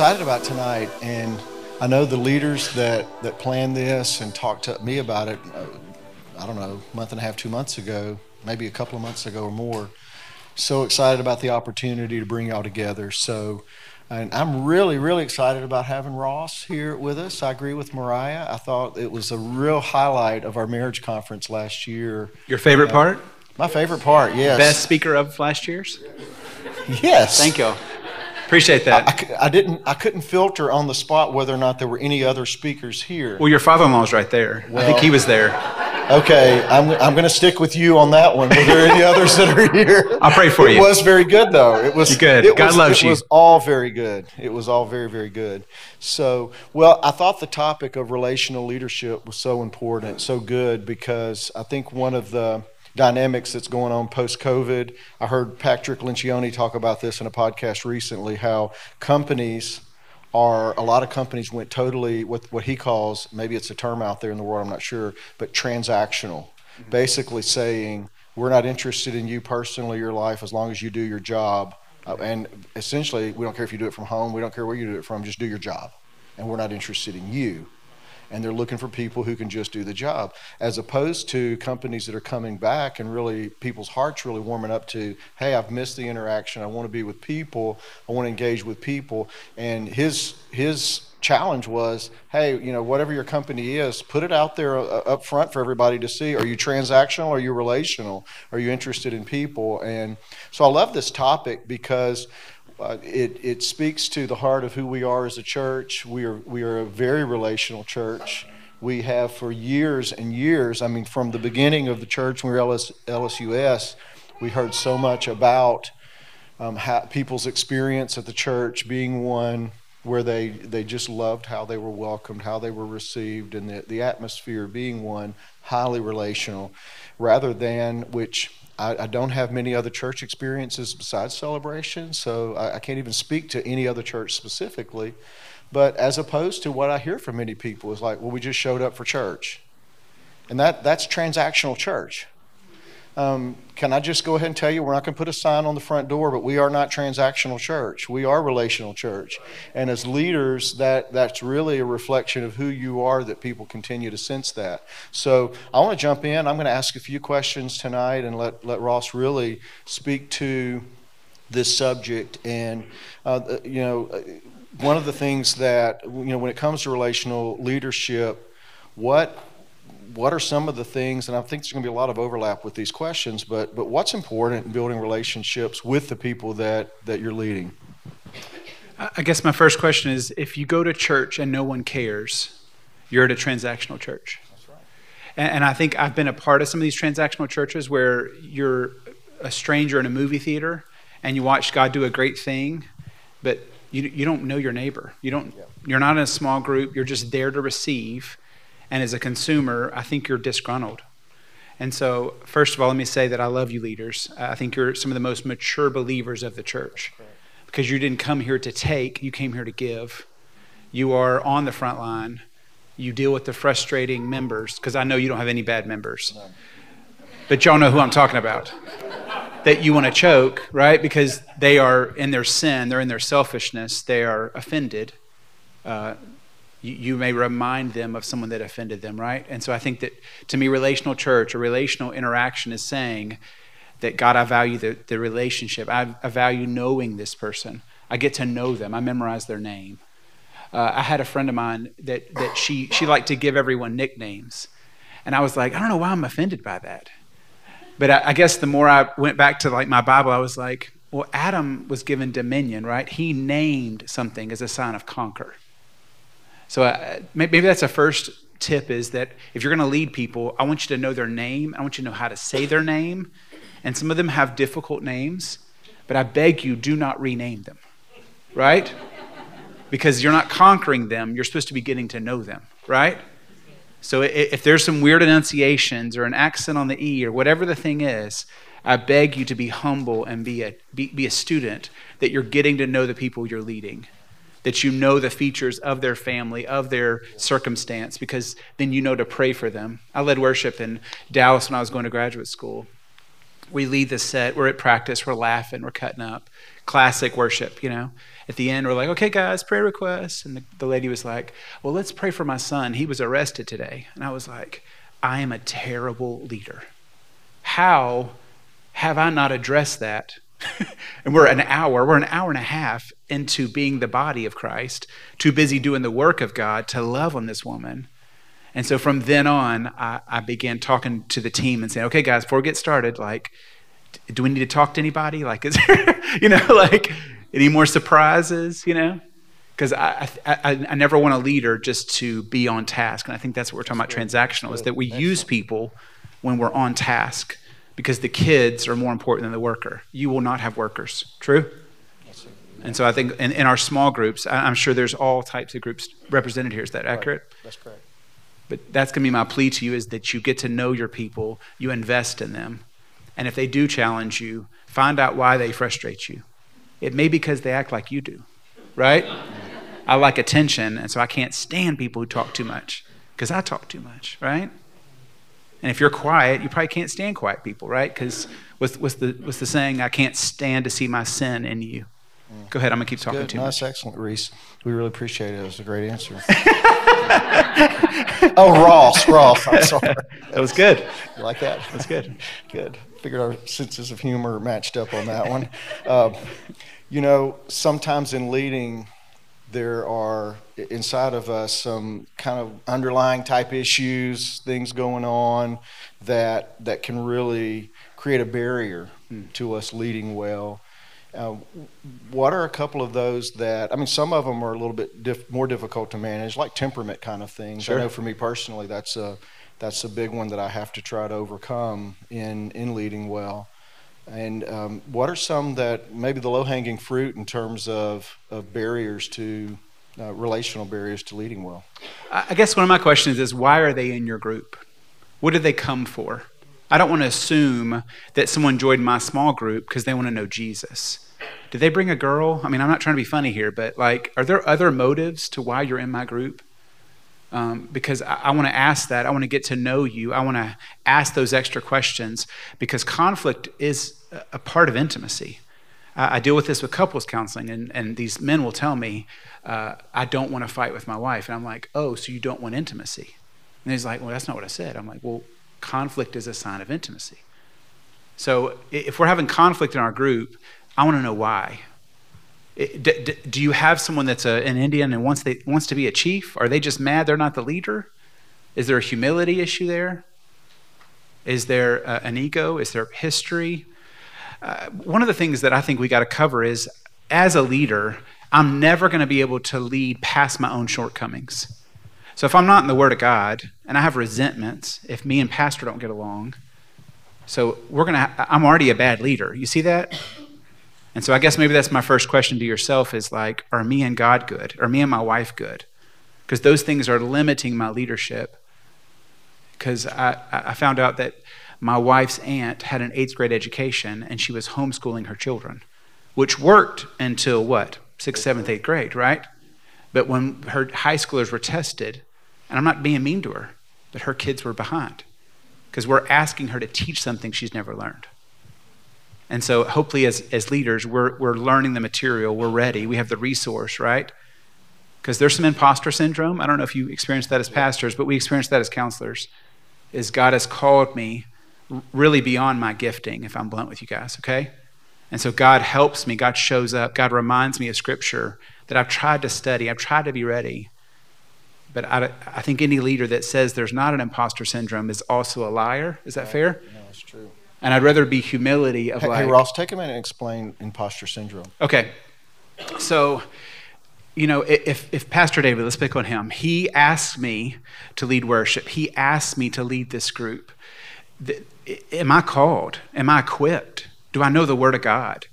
excited about tonight, and I know the leaders that, that planned this and talked to me about it, uh, I don't know, a month and a half, two months ago, maybe a couple of months ago or more. So excited about the opportunity to bring y'all together. So, and I'm really, really excited about having Ross here with us. I agree with Mariah. I thought it was a real highlight of our marriage conference last year. Your favorite part? My favorite part, yes. Best speaker of last year's? Yes. Thank you. Appreciate that. I, I, I didn't. I couldn't filter on the spot whether or not there were any other speakers here. well, your father-in-law's right there. I think he was there. Okay, I'm, I'm going to stick with you on that one. Were there any others that are here? I'll pray for it you. It was very good, though. It was You're good. It God was, loves it you. was all very good. It was all very, very good. So, well, I thought the topic of relational leadership was so important, so good, because I think one of the dynamics that's going on post COVID, I heard Patrick Lencioni talk about this in a podcast recently, how companies are a lot of companies went totally with what he calls maybe it's a term out there in the world i'm not sure but transactional. Basically saying we're not interested in you personally your life as long as you do your job. Uh, and essentially we don't care if you do it from home we don't care where you do it from just do your job. And we're not interested in you and they're looking for people who can just do the job as opposed to companies that are coming back and really people's hearts really warming up to hey i've missed the interaction. I want to be with people. I want to engage with people. And his his challenge was hey you know whatever your company is put it out there uh, up front for everybody to see. Are you transactional? Are you relational? Are you interested in people? And so i love this topic because uh, it, it speaks to the heart of who we are as a church. We are, we are a very relational church. We have for years and years, I mean, from the beginning of the church when we were LS, LSUS, we heard so much about um, how, people's experience at the church being one where they, they just loved how they were welcomed, how they were received, and the, the atmosphere being one highly relational, rather than which I, I don't have many other church experiences besides celebration, so I, I can't even speak to any other church specifically. But as opposed to what I hear from many people is like, well, we just showed up for church. And that, that's transactional church. Um, can I just go ahead and tell you, we're not going to put a sign on the front door, but we are not transactional church. We are relational church. And as leaders, that, that's really a reflection of who you are that people continue to sense that. So I want to jump in. I'm going to ask a few questions tonight and let, let Ross really speak to this subject. And, uh, you know, one of the things that, you know, when it comes to relational leadership, what what are some of the things and i think there's going to be a lot of overlap with these questions but but what's important in building relationships with the people that that you're leading I guess my first question is if you go to church and no one cares, you're at a transactional church. That's right. And, and I think I've been a part of some of these transactional churches where you're a stranger in a movie theater and you watch God do a great thing, but you, you don't know your neighbor. You don't, Yeah. You're not in a small group, you're just there to receive. And as a consumer, I think you're disgruntled. And so, first of all, let me say that I love you, leaders. I think you're some of the most mature believers of the church because you didn't come here to take, you came here to give. You are on the front line. You deal with the frustrating members because I know you don't have any bad members. But y'all know who I'm talking about. That you want to choke, right? Because they are in their sin, they're in their selfishness, they are offended. Uh, you, may remind them of someone that offended them, right? And so I think that to me, relational church or relational interaction is saying that God, I value the, the relationship. I, I value knowing this person. I get to know them. I memorize their name. Uh, I had a friend of mine that, that she, she liked to give everyone nicknames. And I was like, I don't know why I'm offended by that. But I, I guess the more I went back to like my Bible, I was like, well, Adam was given dominion, right? He named something as a sign of conquer. So uh, maybe that's a first tip is that if you're going to lead people, I want you to know their name. I want you to know how to say their name. And some of them have difficult names, but I beg you, do not rename them, right? Because you're not conquering them, you're supposed to be getting to know them, right? So if there's some weird enunciations or an accent on the E or whatever the thing is, I beg you to be humble and be a, be, be a student, that you're getting to know the people you're leading, that you know the features of their family, of their circumstance, because then you know to pray for them. I led worship in Dallas when I was going to graduate school. We lead the set, we're at practice, we're laughing, we're cutting up. Classic worship, you know. at the end, we're like, okay, guys, prayer requests. And the, the lady was like, well, let's pray for my son. He was arrested today. And I was like, I am a terrible leader. How have I not addressed that? and we're an hour, we're an hour and a half into being the body of Christ, too busy doing the work of God to love on this woman. And so from then on, I, I began talking to the team and saying, okay, guys, before we get started, like, do we need to talk to anybody? Like, is there, you know, like any more surprises, you know? Because I, I, I, never want a leader just to be on task. And I think that's what we're talking about transactional is that we use people when we're on task because the kids are more important than the worker. You will not have workers. True? And so I think in, in our small groups, I'm sure there's all types of groups represented here. Is that accurate? Right. That's correct. But that's going to be my plea to you is that you get to know your people, you invest in them. And if they do challenge you, find out why they frustrate you. It may be because they act like you do, right? I like attention, and so I can't stand people who talk too much because I talk too much, right? And if you're quiet, you probably can't stand quiet people, right? Because what's, what's, the, what's the saying? I can't stand to see my sin in you. Go ahead. I'm gonna keep talking Good. you. no. That's excellent, Reese. We really appreciate it. It was a great answer. oh, Ross, Ross. I'm sorry. That was good. You like that? That's good. Good. Figured our senses of humor matched up on that one. Uh, you know, sometimes in leading, there are inside of us some kind of underlying type issues, things going on that that can really create a barrier Hmm. to us leading well. Uh, what are a couple of those that I mean? Some of them are a little bit diff, more difficult to manage, like temperament kind of things. Sure. I know for me personally, that's a that's a big one that I have to try to overcome in in leading well. And um, what are some that maybe the low hanging fruit in terms of of barriers to uh, relational barriers to leading well? I guess one of my questions is why are they in your group? What did they come for? I don't want to assume that someone joined my small group because they want to know Jesus. Did they bring a girl? I mean, I'm not trying to be funny here, but like, are there other motives to why you're in my group? Um, because I, I want to ask that. I want to get to know you. I want to ask those extra questions because conflict is a- part of intimacy. I, I deal with this with couples counseling, and, and these men will tell me, uh, I don't want to fight with my wife. And I'm like, oh, so you don't want intimacy? And he's like, well, that's not what I said. I'm like, well, conflict is a sign of intimacy. So if we're having conflict in our group, I want to know why. Do you have someone that's an Indian and wants, they, wants to be a chief? Are they just mad they're not the leader? Is there a humility issue there? Is there uh, an ego? Is there history? Uh, one of the things that I think we got to cover is as a leader, I'm never going to be able to lead past my own shortcomings. So if I'm not in the Word of God and I have resentments, if me and Pastor don't get along, so we're going to, I'm already a bad leader. You see that? And so I guess maybe that's my first question to yourself is like, are me and God good? Are me and my wife good? Because those things are limiting my leadership. Because I, I found out that my wife's aunt had an eighth grade education and she was homeschooling her children, which worked until what? Sixth, seventh, eighth grade, right? But when her high schoolers were tested, and I'm not being mean to her, but her kids were behind because we're asking her to teach something she's never learned. And so, hopefully, as, as leaders, we're, we're learning the material, we're ready, we have the resource, right? Because there's some imposter syndrome. I don't know if you experienced that as pastors, but we experienced that as counselors. Is God has called me really beyond my gifting, if I'm blunt with you guys, okay? And so God helps me, God shows up, God reminds me of scripture that I've tried to study, I've tried to be ready. But I, I think any leader that says there's not an imposter syndrome is also a liar. Is that fair? No, that's true. And I'd rather be humility of Hey, like, hey, Ross, take a minute and explain imposter syndrome. Okay. So, you know, if, if Pastor David, let's pick on him, he asked me to lead worship, he asked me to lead this group. Th- i- Am I called? Am I equipped? Do I know the Word of God?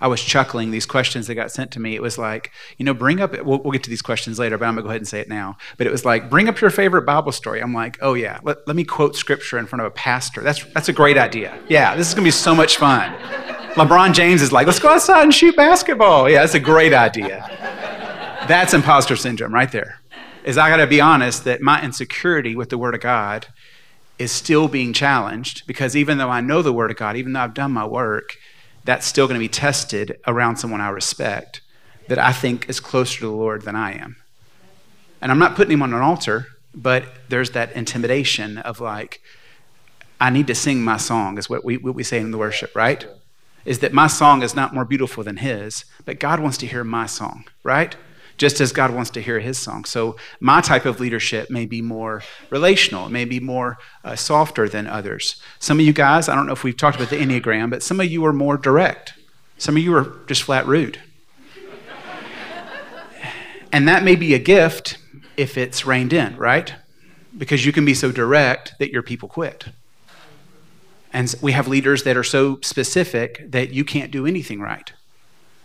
I was chuckling these questions that got sent to me. It was like, you know, bring up, we'll, we'll get to these questions later, but I'm to go ahead and say it now. But it was like, bring up your favorite Bible story. I'm like, oh, yeah, let, let me quote scripture in front of a pastor. That's, that's a great idea. Yeah, this is to be so much fun. LeBron James is like, let's go outside and shoot basketball. Yeah, that's a great idea. That's imposter syndrome right there. Is I got to be honest that my insecurity with the Word of God is still being challenged because even though I know the Word of God, even though I've done my work, that's still going to be tested around someone I respect. that I think is closer to the Lord than I am. And I'm not putting him on an altar, but there's that intimidation of like, I need to sing my song, is what we, what we say in the worship, right? Is that my song is not more beautiful than his, but God wants to hear my song, right? Just as God wants to hear his song. So my type of leadership may be more relational, it may be more uh, softer than others. Some of you guys, I don't know if we've talked about the Enneagram, but some of you are more direct. Some of you are just flat rude. and that may be a gift if it's reined in, right? Because you can be so direct that your people quit. And we have leaders that are so specific that you can't do anything right.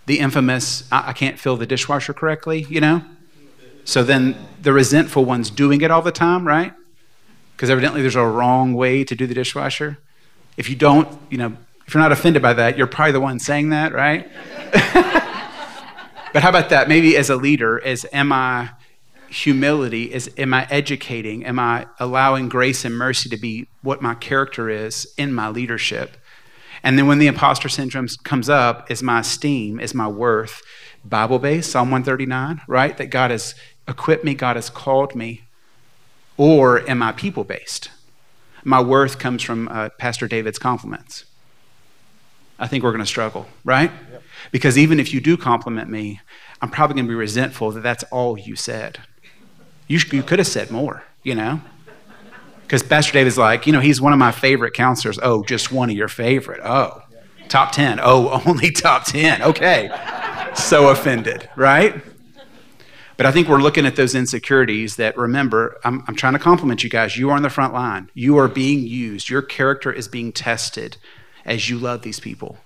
The infamous, I, I can't fill the dishwasher correctly, you know? So then the resentful one's doing it all the time, right? Because evidently there's a wrong way to do the dishwasher. If you don't, you know, if you're not offended by that, you're probably the one saying that, right? but how about that? Maybe as a leader, as am I humility is am I educating? Am I allowing grace and mercy to be what my character is in my leadership? And then when the imposter syndrome comes up, is my esteem, is my worth Bible based, Psalm 139, right? That God has equipped me, God has called me. Or am I people based? My worth comes from uh, Pastor David's compliments. I think we're going to struggle, right? Yep. Because even if you do compliment me, I'm probably going to be resentful that that's all you said. You, you could have said more, you know? Because Pastor David's like, you know, he's one of my favorite counselors. Oh, just one of your favorite. Oh, top 10. Oh, only top 10. Okay. So offended, right? But I think we're looking at those insecurities that remember, I'm, I'm trying to compliment you guys. You are on the front line. You are being used. Your character is being tested as you love these people.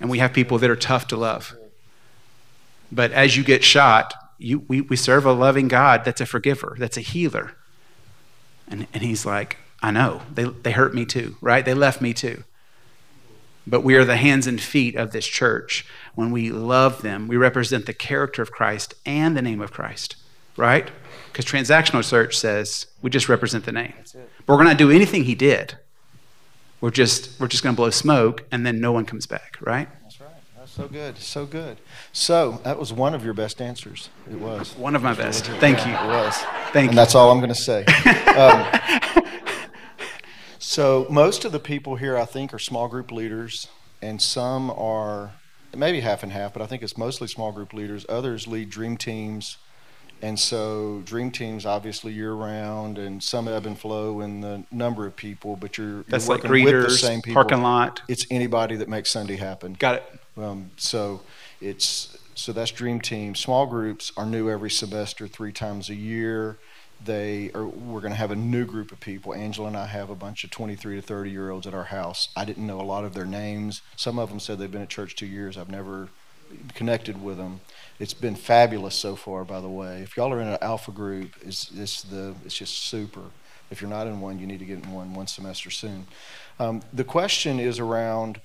And we have people that are tough to love. But as you get shot, you, we, we serve a loving God that's a forgiver, that's a healer. And, and he's like, I know, they, they hurt me too, right? They left me too. But we are the hands and feet of this church. When we love them, we represent the character of Christ and the name of Christ, right? Because transactional search says we just represent the name. But we're going to do anything he did. We're just, we're just going to blow smoke and then no one comes back, right? So good, so good. So that was one of your best answers. It was one of my best. Thank yeah, you. It was. Thank and you. That's all I'm going to say. um, so most of the people here, I think, are small group leaders, and some are maybe half and half, but I think it's mostly small group leaders. Others lead dream teams. And so, dream teams obviously year round, and some ebb and flow in the number of people. But you're, that's you're like greeters, with the same people. parking lot. It's anybody that makes Sunday happen. Got it. Um, so it's so that's dream team. Small groups are new every semester, three times a year. They are. We're going to have a new group of people. Angela and I have a bunch of 23 to 30 year olds at our house. I didn't know a lot of their names. Some of them said they've been at church two years. I've never connected with them. It's been fabulous so far, by the way. If y'all are in an alpha group, it's, it's the it's just super. If you're not in one, you need to get in one one semester soon. Um, the question is around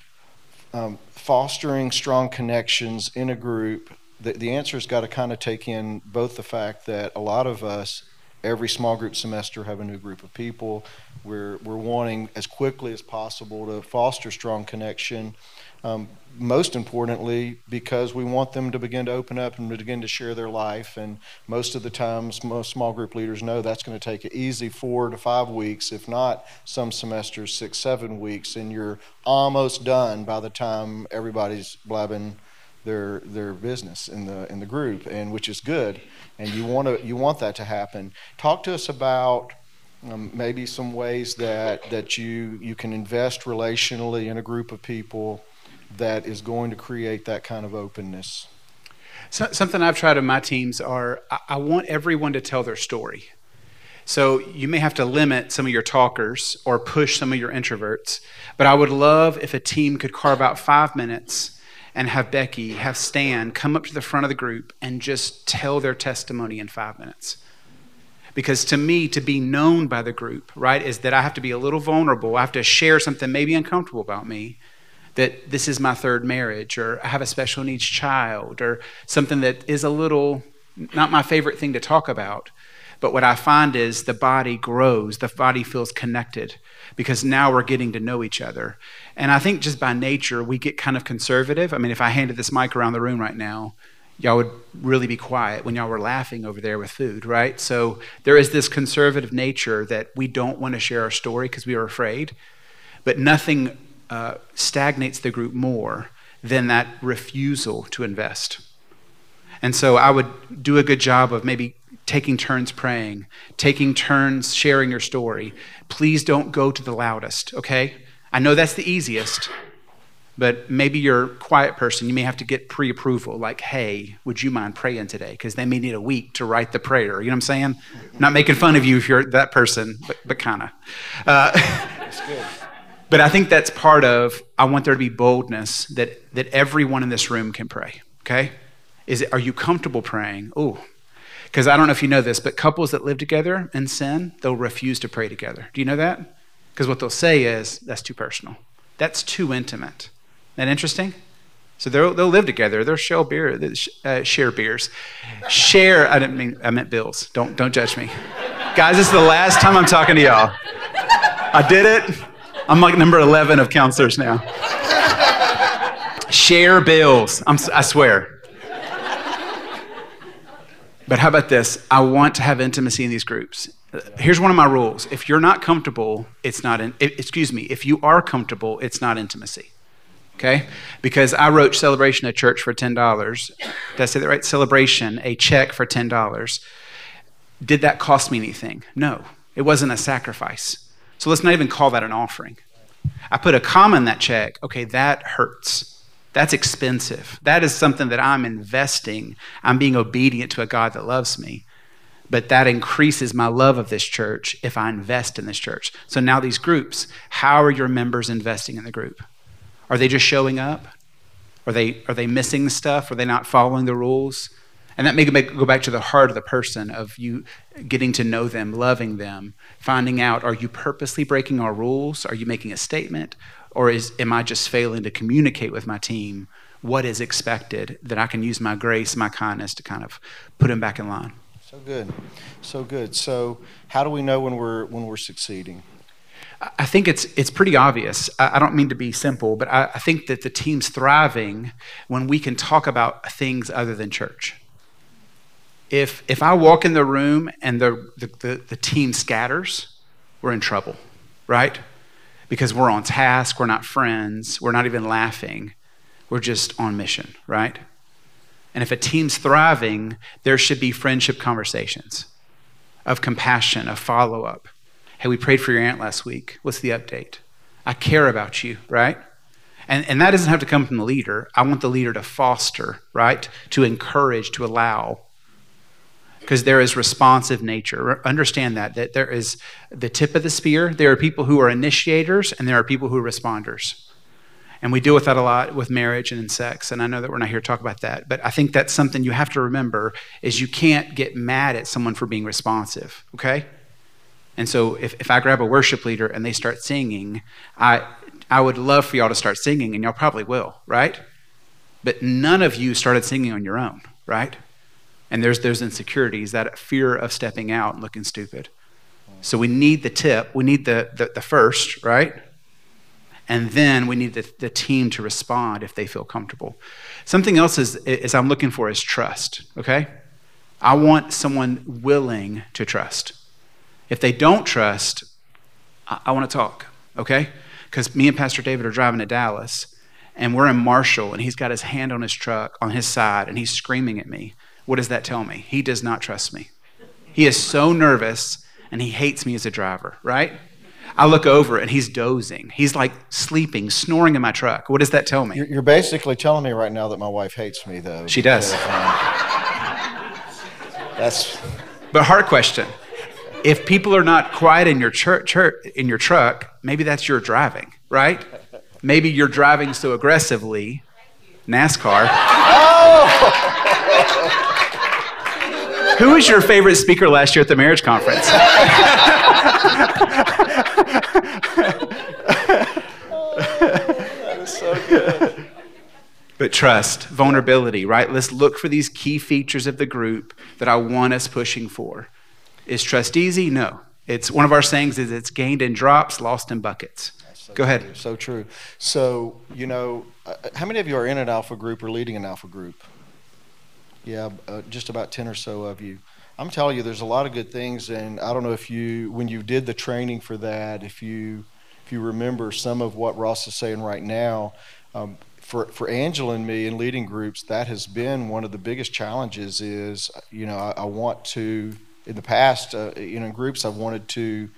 um, fostering strong connections in a group, the, the answer's got to kind of take in both the fact that a lot of us, every small group semester, have a new group of people. We're, we're wanting as quickly as possible to foster strong connection. Um, most importantly, because we want them to begin to open up and begin to share their life. And most of the times, most small group leaders know that's going to take an easy four to five weeks, if not some semesters, six, seven weeks. And you're almost done by the time everybody's blabbing their their business in the in the group, and which is good. And you want to you want that to happen. Talk to us about um, maybe some ways that that you you can invest relationally in a group of people that is going to create that kind of openness? So, something I've tried in my teams are I, I want everyone to tell their story. So you may have to limit some of your talkers or push some of your introverts, but I would love if a team could carve out five minutes and have Becky, have Stan come up to the front of the group and just tell their testimony in five minutes. Because to me, to be known by the group, right, is that I have to be a little vulnerable. I have to share something maybe uncomfortable about me that this is my third marriage, or I have a special needs child, or something that is a little not my favorite thing to talk about. But what I find is the body grows, the body feels connected because now we're getting to know each other. And I think just by nature, we get kind of conservative. I mean, if I handed this mic around the room right now, y'all would really be quiet when y'all were laughing over there with food, right? So there is this conservative nature that we don't want to share our story because we are afraid, but nothing uh, stagnates the group more than that refusal to invest. And so I would do a good job of maybe taking turns praying, taking turns sharing your story. Please don't go to the loudest, okay? I know that's the easiest, but maybe you're a quiet person. You may have to get pre approval, like, hey, would you mind praying today? Because they may need a week to write the prayer. You know what I'm saying? Not making fun of you if you're that person, but, but kind of. Uh, that's good. But I think that's part of, I want there to be boldness that, that everyone in this room can pray, okay? Is it, are you comfortable praying? Oh, because I don't know if you know this, but couples that live together in sin, they'll refuse to pray together. Do you know that? Because what they'll say is, that's too personal. That's too intimate. Isn't that interesting? So they'll, they'll live together. They'll share beer, uh, share beers, share. I didn't mean I meant bills. Don't don't judge me, guys. This is the last time I'm talking to y'all. I did it. I'm like number 11 of counselors now. Share bills. I'm, I swear. But how about this? I want to have intimacy in these groups. Here's one of my rules. If you're not comfortable, it's not, in, excuse me, if you are comfortable, it's not intimacy. Okay? Because I wrote celebration at church for $10. Did I say that right? Celebration, a check for $10. Did that cost me anything? No. It wasn't a sacrifice. So let's not even call that an offering. I put a comma in that check. Okay, that hurts. That's expensive. That is something that I'm investing. I'm being obedient to a God that loves me. But that increases my love of this church if I invest in this church. So now, these groups, how are your members investing in the group? Are they just showing up? Are they, are they missing stuff? Are they not following the rules? And that may go back to the heart of the person of you getting to know them, loving them, finding out are you purposely breaking our rules? Are you making a statement? Or is, am I just failing to communicate with my team what is expected that I can use my grace, my kindness to kind of put them back in line? So good. So good. So, how do we know when we're, when we're succeeding? I think it's it's pretty obvious. I, don't mean to be simple, but I, I, think that the team's thriving when we can talk about things other than church if if I walk in the room and the, the, the, the team scatters, we're in trouble, right? Because we're on task, we're not friends, we're not even laughing, we're just on mission, right? And if a team's thriving, there should be friendship conversations of compassion, of follow up. Hey, we prayed for your aunt last week. What's the update? I care about you, right? And, and that doesn't have to come from the leader. I want the leader to foster, right? To encourage, to allow because there is responsive nature. Understand that, that there is the tip of the spear. There are people who are initiators and there are people who are responders. And we deal with that a lot with marriage and in sex. And I know that we're not here to talk about that, but I think that's something you have to remember is you can't get mad at someone for being responsive, okay? And so if, if I grab a worship leader and they start singing, I, I would love for y'all to start singing, and y'all probably will, right? But none of you started singing on your own, right? And there's those insecurities, that fear of stepping out and looking stupid. So we need the tip, we need the, the, the first, right? And then we need the, the team to respond if they feel comfortable. Something else is, is I'm looking for is trust, okay? I want someone willing to trust. If they don't trust, I, I want to talk, okay? Because me and Pastor David are driving to Dallas, and we're in Marshall, and he's got his hand on his truck, on his side, and he's screaming at me. What does that tell me? He does not trust me. He is so nervous and he hates me as a driver, right? I look over and he's dozing. He's like sleeping, snoring in my truck. What does that tell me? You're basically telling me right now that my wife hates me, though. She does. Um, that's. But hard question. If people are not quiet in your church, in your truck, maybe that's your driving, right? Maybe you're driving so aggressively, NASCAR. Oh! Who was your favorite speaker last year at the marriage conference? that is so good. But trust, vulnerability, right? Let's look for these key features of the group that I want us pushing for. Is trust easy? No. It's one of our sayings is it's gained in drops, lost in buckets. So Go ahead. True, so true. So, you know, uh, how many of you are in an alpha group or leading an alpha group? Yeah, uh, just about 10 or so of you. I'm telling you, there's a lot of good things, and I don't know if you, when you did the training for that, if you, if you remember some of what Ross is saying right now. Um, for for Angela and me in leading groups, that has been one of the biggest challenges. Is you know I, I want to in the past, uh, you know, in groups I've wanted to,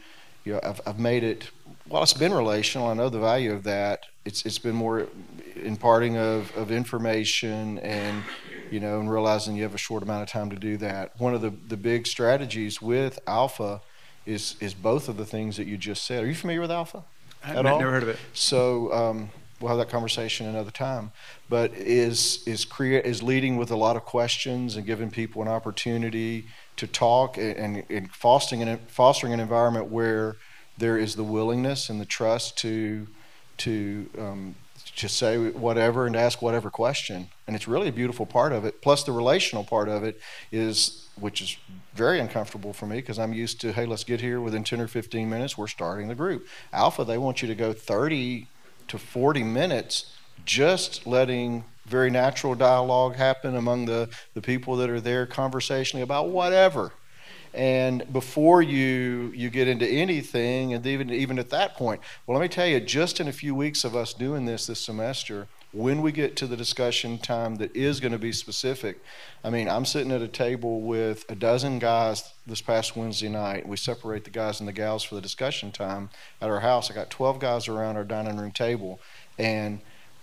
you know, I've I've made it. Well, it's been relational. I know the value of that. It's it's been more imparting of of information and you know, and realizing you have a short amount of time to do that. One of the, the big strategies with Alpha is is both of the things that you just said. Are you familiar with Alpha? I've never heard of it. So um, we'll have that conversation another time. But is is create is leading with a lot of questions and giving people an opportunity to talk and, and fostering an fostering an environment where there is the willingness and the trust to to um, just say whatever and ask whatever question. And it's really a beautiful part of it. Plus, the relational part of it is, which is very uncomfortable for me because I'm used to, hey, let's get here within 10 or 15 minutes, we're starting the group. Alpha, they want you to go 30 to 40 minutes just letting very natural dialogue happen among the, the people that are there conversationally about whatever and before you you get into anything and even even at that point well let me tell you just in a few weeks of us doing this this semester when we get to the discussion time that is going to be specific i mean i'm sitting at a table with a dozen guys this past wednesday night we separate the guys and the gals for the discussion time at our house i got 12 guys around our dining room table and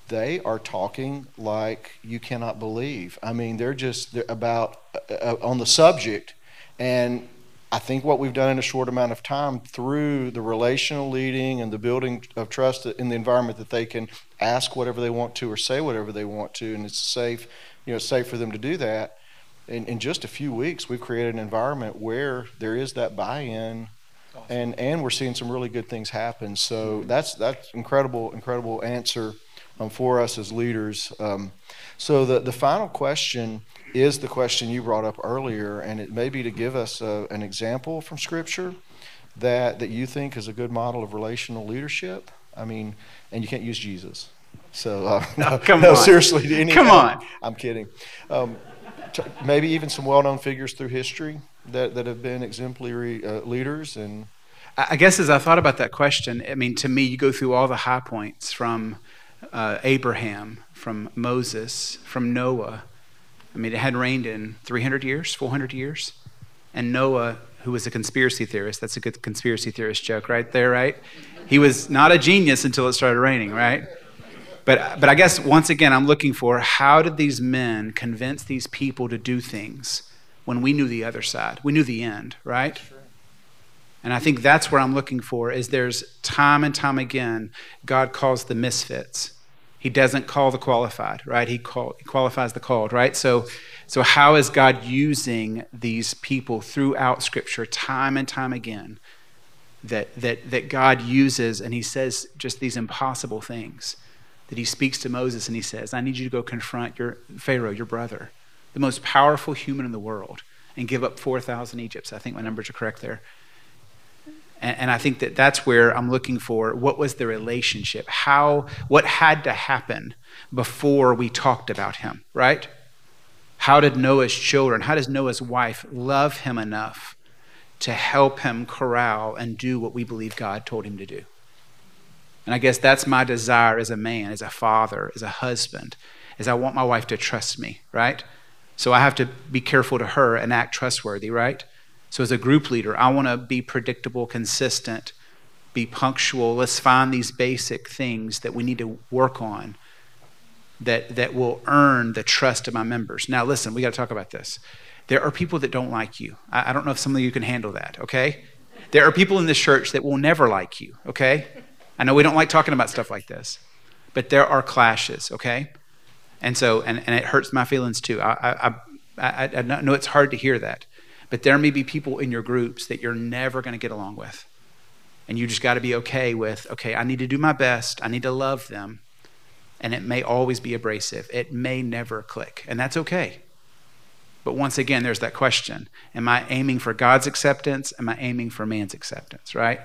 they are talking like you cannot believe. I mean, they're just they're about uh, uh, on the subject and I think what we've done in a short amount of time through the relational leading and the building of trust in the environment that they can ask whatever they want to or say whatever they want to, and it's safe, you know, safe for them to do that. In, in just a few weeks, we've created an environment where there is that buy-in, awesome. and and we're seeing some really good things happen. So that's that's incredible, incredible answer um, for us as leaders. Um, so the the final question is the question you brought up earlier, and it may be to give us a, an example from Scripture that, that you think is a good model of relational leadership. I mean, and you can't use Jesus. So, uh, no, come no, on. seriously, any, come on. I'm kidding. Um, t- maybe even some well-known figures through history that, that have been exemplary uh, leaders and. I guess as I thought about that question, I mean, to me, you go through all the high points from uh, Abraham, from Moses, from Noah, I mean, it hadn't rained in 300 years, 400 years. And Noah, who was a conspiracy theorist, that's a good conspiracy theorist joke right there, right? He was not a genius until it started raining, right? But, but I guess once again, I'm looking for how did these men convince these people to do things when we knew the other side? We knew the end, right? And I think that's where I'm looking for is there's time and time again, God calls the misfits he doesn't call the qualified, right? He, call, he qualifies the called, right? So, so how is God using these people throughout Scripture, time and time again, that that that God uses, and He says just these impossible things. That He speaks to Moses and He says, "I need you to go confront your Pharaoh, your brother, the most powerful human in the world, and give up four thousand Egypts." I think my numbers are correct there. And, and I think that that's where I'm looking for what was the relationship? How, what had to happen before we talked about him, right? How did Noah's children, how does Noah's wife love him enough to help him corral and do what we believe God told him to do? And I guess that's my desire as a man, as a father, as a husband, is I want my wife to trust me, right? So I have to be careful to her and act trustworthy, right? So, as a group leader, I want to be predictable, consistent, be punctual. Let's find these basic things that we need to work on that, that will earn the trust of my members. Now, listen, we got to talk about this. There are people that don't like you. I, I don't know if some of you can handle that, okay? There are people in this church that will never like you, okay? I know we don't like talking about stuff like this, but there are clashes, okay? And so, and, and it hurts my feelings too. I, I, I, I know it's hard to hear that. But there may be people in your groups that you're never going to get along with. And you just got to be okay with, okay, I need to do my best. I need to love them. And it may always be abrasive. It may never click. And that's okay. But once again, there's that question Am I aiming for God's acceptance? Am I aiming for man's acceptance, right?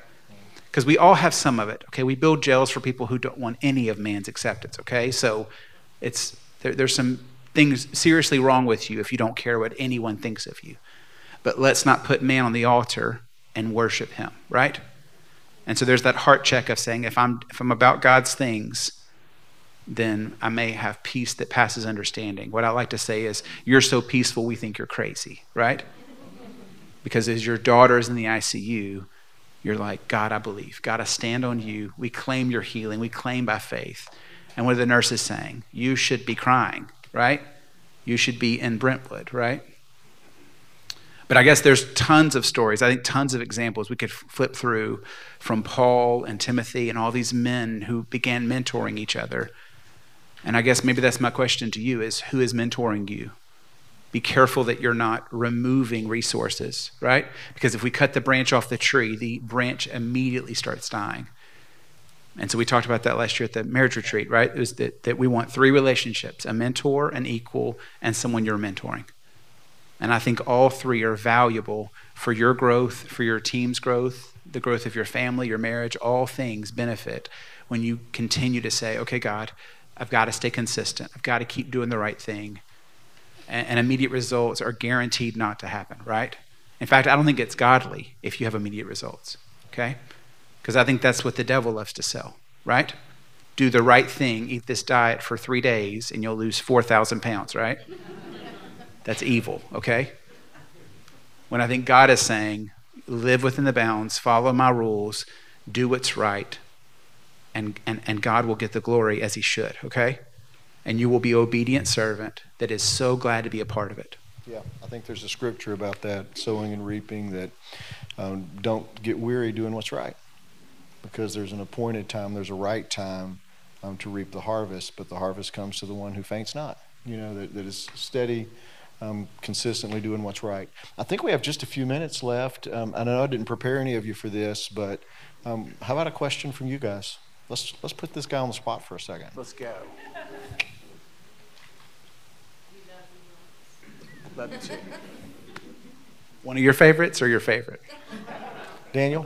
Because we all have some of it. Okay, we build jails for people who don't want any of man's acceptance. Okay, so it's there, there's some things seriously wrong with you if you don't care what anyone thinks of you. But let's not put man on the altar and worship him, right? And so there's that heart check of saying, if I'm if I'm about God's things, then I may have peace that passes understanding. What I like to say is, you're so peaceful, we think you're crazy, right? Because as your daughter is in the ICU, you're like, God, I believe. God, I stand on you. We claim your healing. We claim by faith. And what are the nurses saying? You should be crying, right? You should be in Brentwood, right? But I guess there's tons of stories. I think tons of examples we could flip through from Paul and Timothy and all these men who began mentoring each other. And I guess maybe that's my question to you is who is mentoring you? Be careful that you're not removing resources, right? Because if we cut the branch off the tree, the branch immediately starts dying. And so we talked about that last year at the marriage retreat, right? It was that, that we want three relationships a mentor, an equal, and someone you're mentoring. And I think all three are valuable for your growth, for your team's growth, the growth of your family, your marriage. All things benefit when you continue to say, okay, God, I've got to stay consistent. I've got to keep doing the right thing and, and immediate results are guaranteed not to happen, right? In fact, I don't think it's godly if you have immediate results, okay? Because I think that's what the devil loves to sell, right? Do the right thing, eat this diet for three days, and you'll lose 4,000 pounds, right? That's evil, okay? When I think God is saying, live within the bounds, follow my rules, do what's right, and, and, and God will get the glory as he should, okay? and you will be obedient servant that is so glad to be a part of it. Yeah, I think there's a scripture about that sowing and reaping that um, don't get weary doing what's right because there's an appointed time, there's a right time um, to reap the harvest, but the harvest comes to the one who faints not, you know, that, that is steady. Um, consistently doing what's right. I think we have just a few minutes left. Um, I know I didn't prepare any of you for this, but um, how about a question from you guys? Let's let's put this guy on the spot for a second. Let's go. Love you too. One of your favorites or your favorite? Daniel?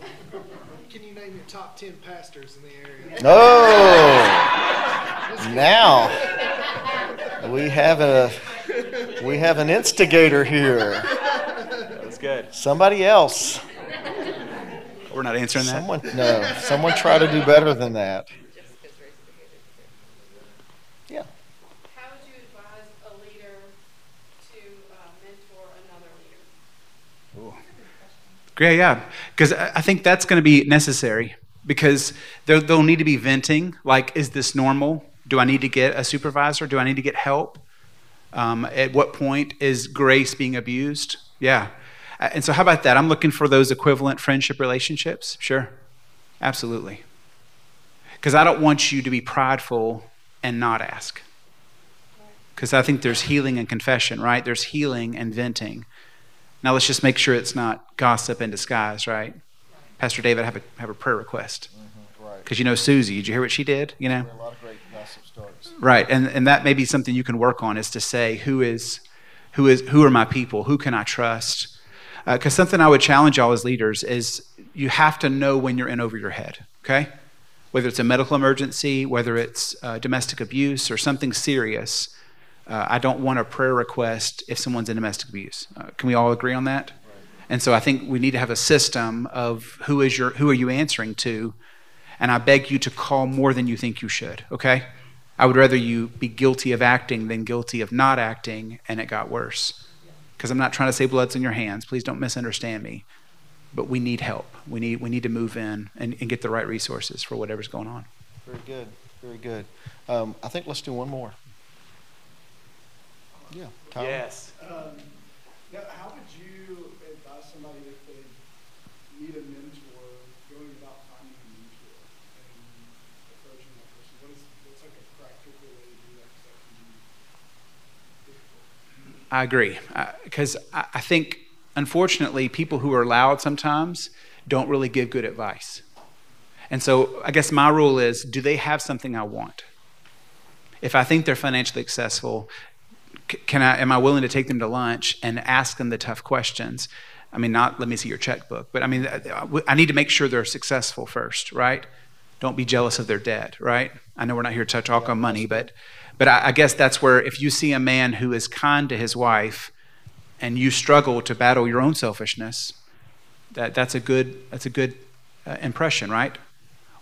Can you name your top 10 pastors in the area? No. now we have a we have an instigator here. That's good. Somebody else. We're not answering that. Someone no. Someone try to do better than that. Yeah. How would you advise a leader to uh, mentor another leader? Great, yeah, because I think that's going to be necessary because there, there'll need to be venting. Like, is this normal? Do I need to get a supervisor? Do I need to get help? Um, at what point is grace being abused? Yeah. Uh, And so, how about that? I'm looking for those equivalent friendship relationships. Sure. Absolutely. Because I don't want you to be prideful and not ask. Because I think there's healing and confession, right? There's healing and venting. Now let's just make sure it's not gossip in disguise, right? Pastor David, I have a, have a prayer request. Right. Because you know Susie, did you hear what she did? You know? A lot of great gossip starts. Right, and and that may be something you can work on is to say who is, who is who are my people? Who can I trust? Because something I would challenge y'all as leaders is you have to know when you're in over your head. Okay, whether it's a medical emergency, whether it's uh, domestic abuse or something serious. Uh, I don't want a prayer request if someone's in domestic abuse. Uh, can we all agree on that? And so I think we need to have a system of who is your who are you answering to, and I beg you to call more than you think you should. Okay, I would rather you be guilty of acting than guilty of not acting, and it got worse. Because I'm not trying to say blood's in your hands. Please don't misunderstand me. But we need help. We need we need to move in and, and get the right resources for whatever's going on. Very good. Very good. Um, I think let's do one more. Yeah. Tyler? Yes. Um, now, how would you advise somebody if they need a mentor going about finding a mentor and approaching that person? What is what's like a practical way to do that? 'Cause that can be difficult. I agree. Uh, because I, I think, unfortunately, people who are loud sometimes don't really give good advice. And so I guess my rule is do they have something I want? If I think they're financially successful, can I, am I willing to take them to lunch and ask them the tough questions? I mean, not let me see your checkbook, but I mean, uh, uh, I I need to make sure they're successful first, right? Don't be jealous of their debt, right? I know we're not here to talk on money, but But I, I guess that's where if you see a man who is kind to his wife and you struggle to battle your own selfishness, that, that's a good, that's a good uh, impression, right?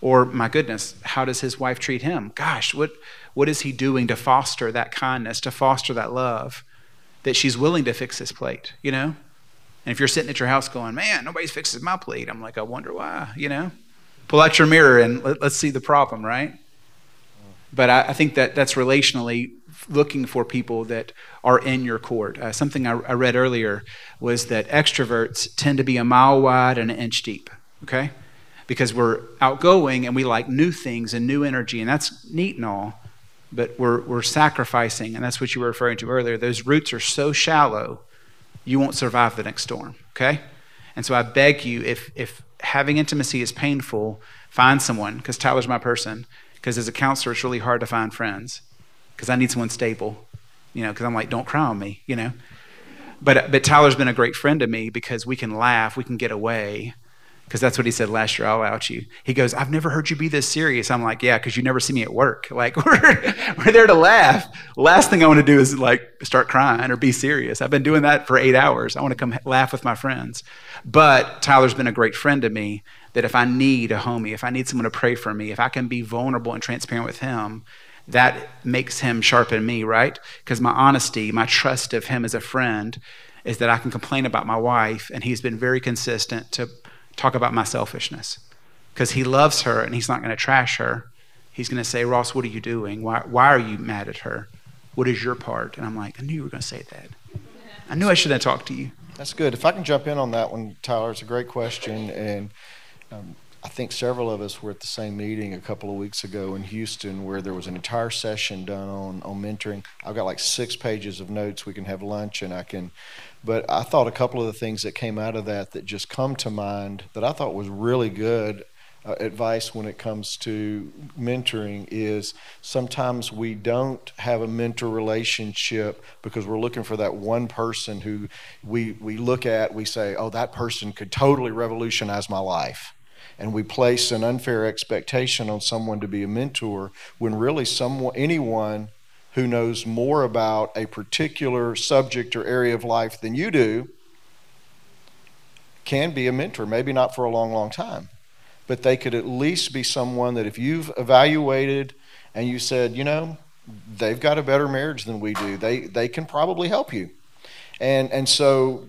Or, my goodness, how does his wife treat him? Gosh, what, what is he doing to foster that kindness, to foster that love that she's willing to fix his plate, you know? And if you're sitting at your house going, man, nobody's fixes my plate, I'm like, I wonder why, you know? Pull out your mirror and let, us see the problem, right? But I, I, think that that's relationally looking for people that are in your court. Uh, something I, I read earlier was that extroverts tend to be a mile wide and an inch deep, okay? Because we're outgoing and we like new things and new energy, and that's neat and all, but we're, we're sacrificing, and that's what you were referring to earlier. Those roots are so shallow you won't survive the next storm, okay? And so I beg you, if, if having intimacy is painful, find someone, because Tyler's my person. Because as a counselor, it's really hard to find friends, because I need someone stable, you know, because I'm like, don't cry on me, you know? But, but Tyler's been a great friend to me because we can laugh, we can get away, because that's what he said last year. I'll out you. He goes, I've never heard you be this serious. I'm like, yeah, because you never see me at work. Like we're we're there to laugh. Last thing I want to do is like start crying or be serious. I've been doing that for eight hours. I want to come laugh with my friends. But Tyler's been a great friend to me. That if I need a homie, if I need someone to pray for me, if I can be vulnerable and transparent with him, that makes him sharpen me, right? Because my honesty, my trust of him as a friend, is that I can complain about my wife, and he's been very consistent to talk about my selfishness because he loves her and he's not going to trash her. He's going to say, Ross, what are you doing? Why, why are you mad at her? What is your part? And I'm like, I knew you were going to say that. I knew I shouldn't have talked to you. That's good. If I can jump in on that one, Tyler, it's a great question. And um, I think several of us were at the same meeting a couple of weeks ago in Houston where there was an entire session done on, on mentoring. I've got like six pages of notes. We can have lunch and I can but I thought a couple of the things that came out of that that just come to mind that I thought was really good uh, advice when it comes to mentoring is sometimes we don't have a mentor relationship because we're looking for that one person who we, we look at, we say, oh, that person could totally revolutionize my life. And we place an unfair expectation on someone to be a mentor when really someone, anyone who knows more about a particular subject or area of life than you do can be a mentor, maybe not for a long, long time, but they could at least be someone that if you've evaluated and you said, you know, they've got a better marriage than we do, they, they can probably help you. And, and so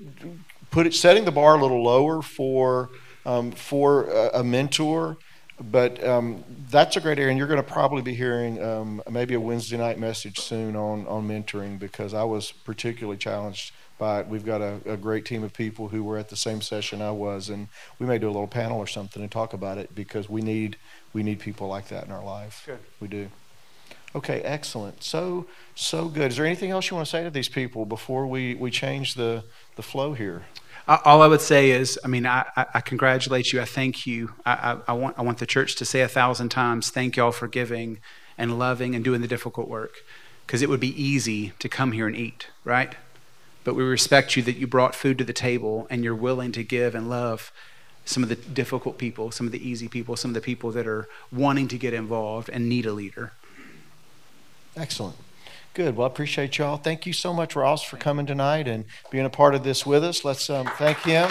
put it, setting the bar a little lower for, um, for a, a mentor but um, that's a great area, and you're going to probably be hearing um, maybe a Wednesday night message soon on, on mentoring because I was particularly challenged by it. We've got a, a great team of people who were at the same session I was, and we may do a little panel or something and talk about it because we need we need people like that in our life. Good. We do. Okay, excellent. So so good. Is there anything else you want to say to these people before we, we change the, the flow here? All I would say is, I mean, I, I congratulate you. I thank you. I, I, I, want, I want the church to say a thousand times, thank y'all for giving and loving and doing the difficult work. Because it would be easy to come here and eat, right? But we respect you that you brought food to the table and you're willing to give and love some of the difficult people, some of the easy people, some of the people that are wanting to get involved and need a leader. Excellent. Good. Well, I appreciate y'all. Thank you so much, Ross, for coming tonight and being a part of this with us. Let's um, thank him.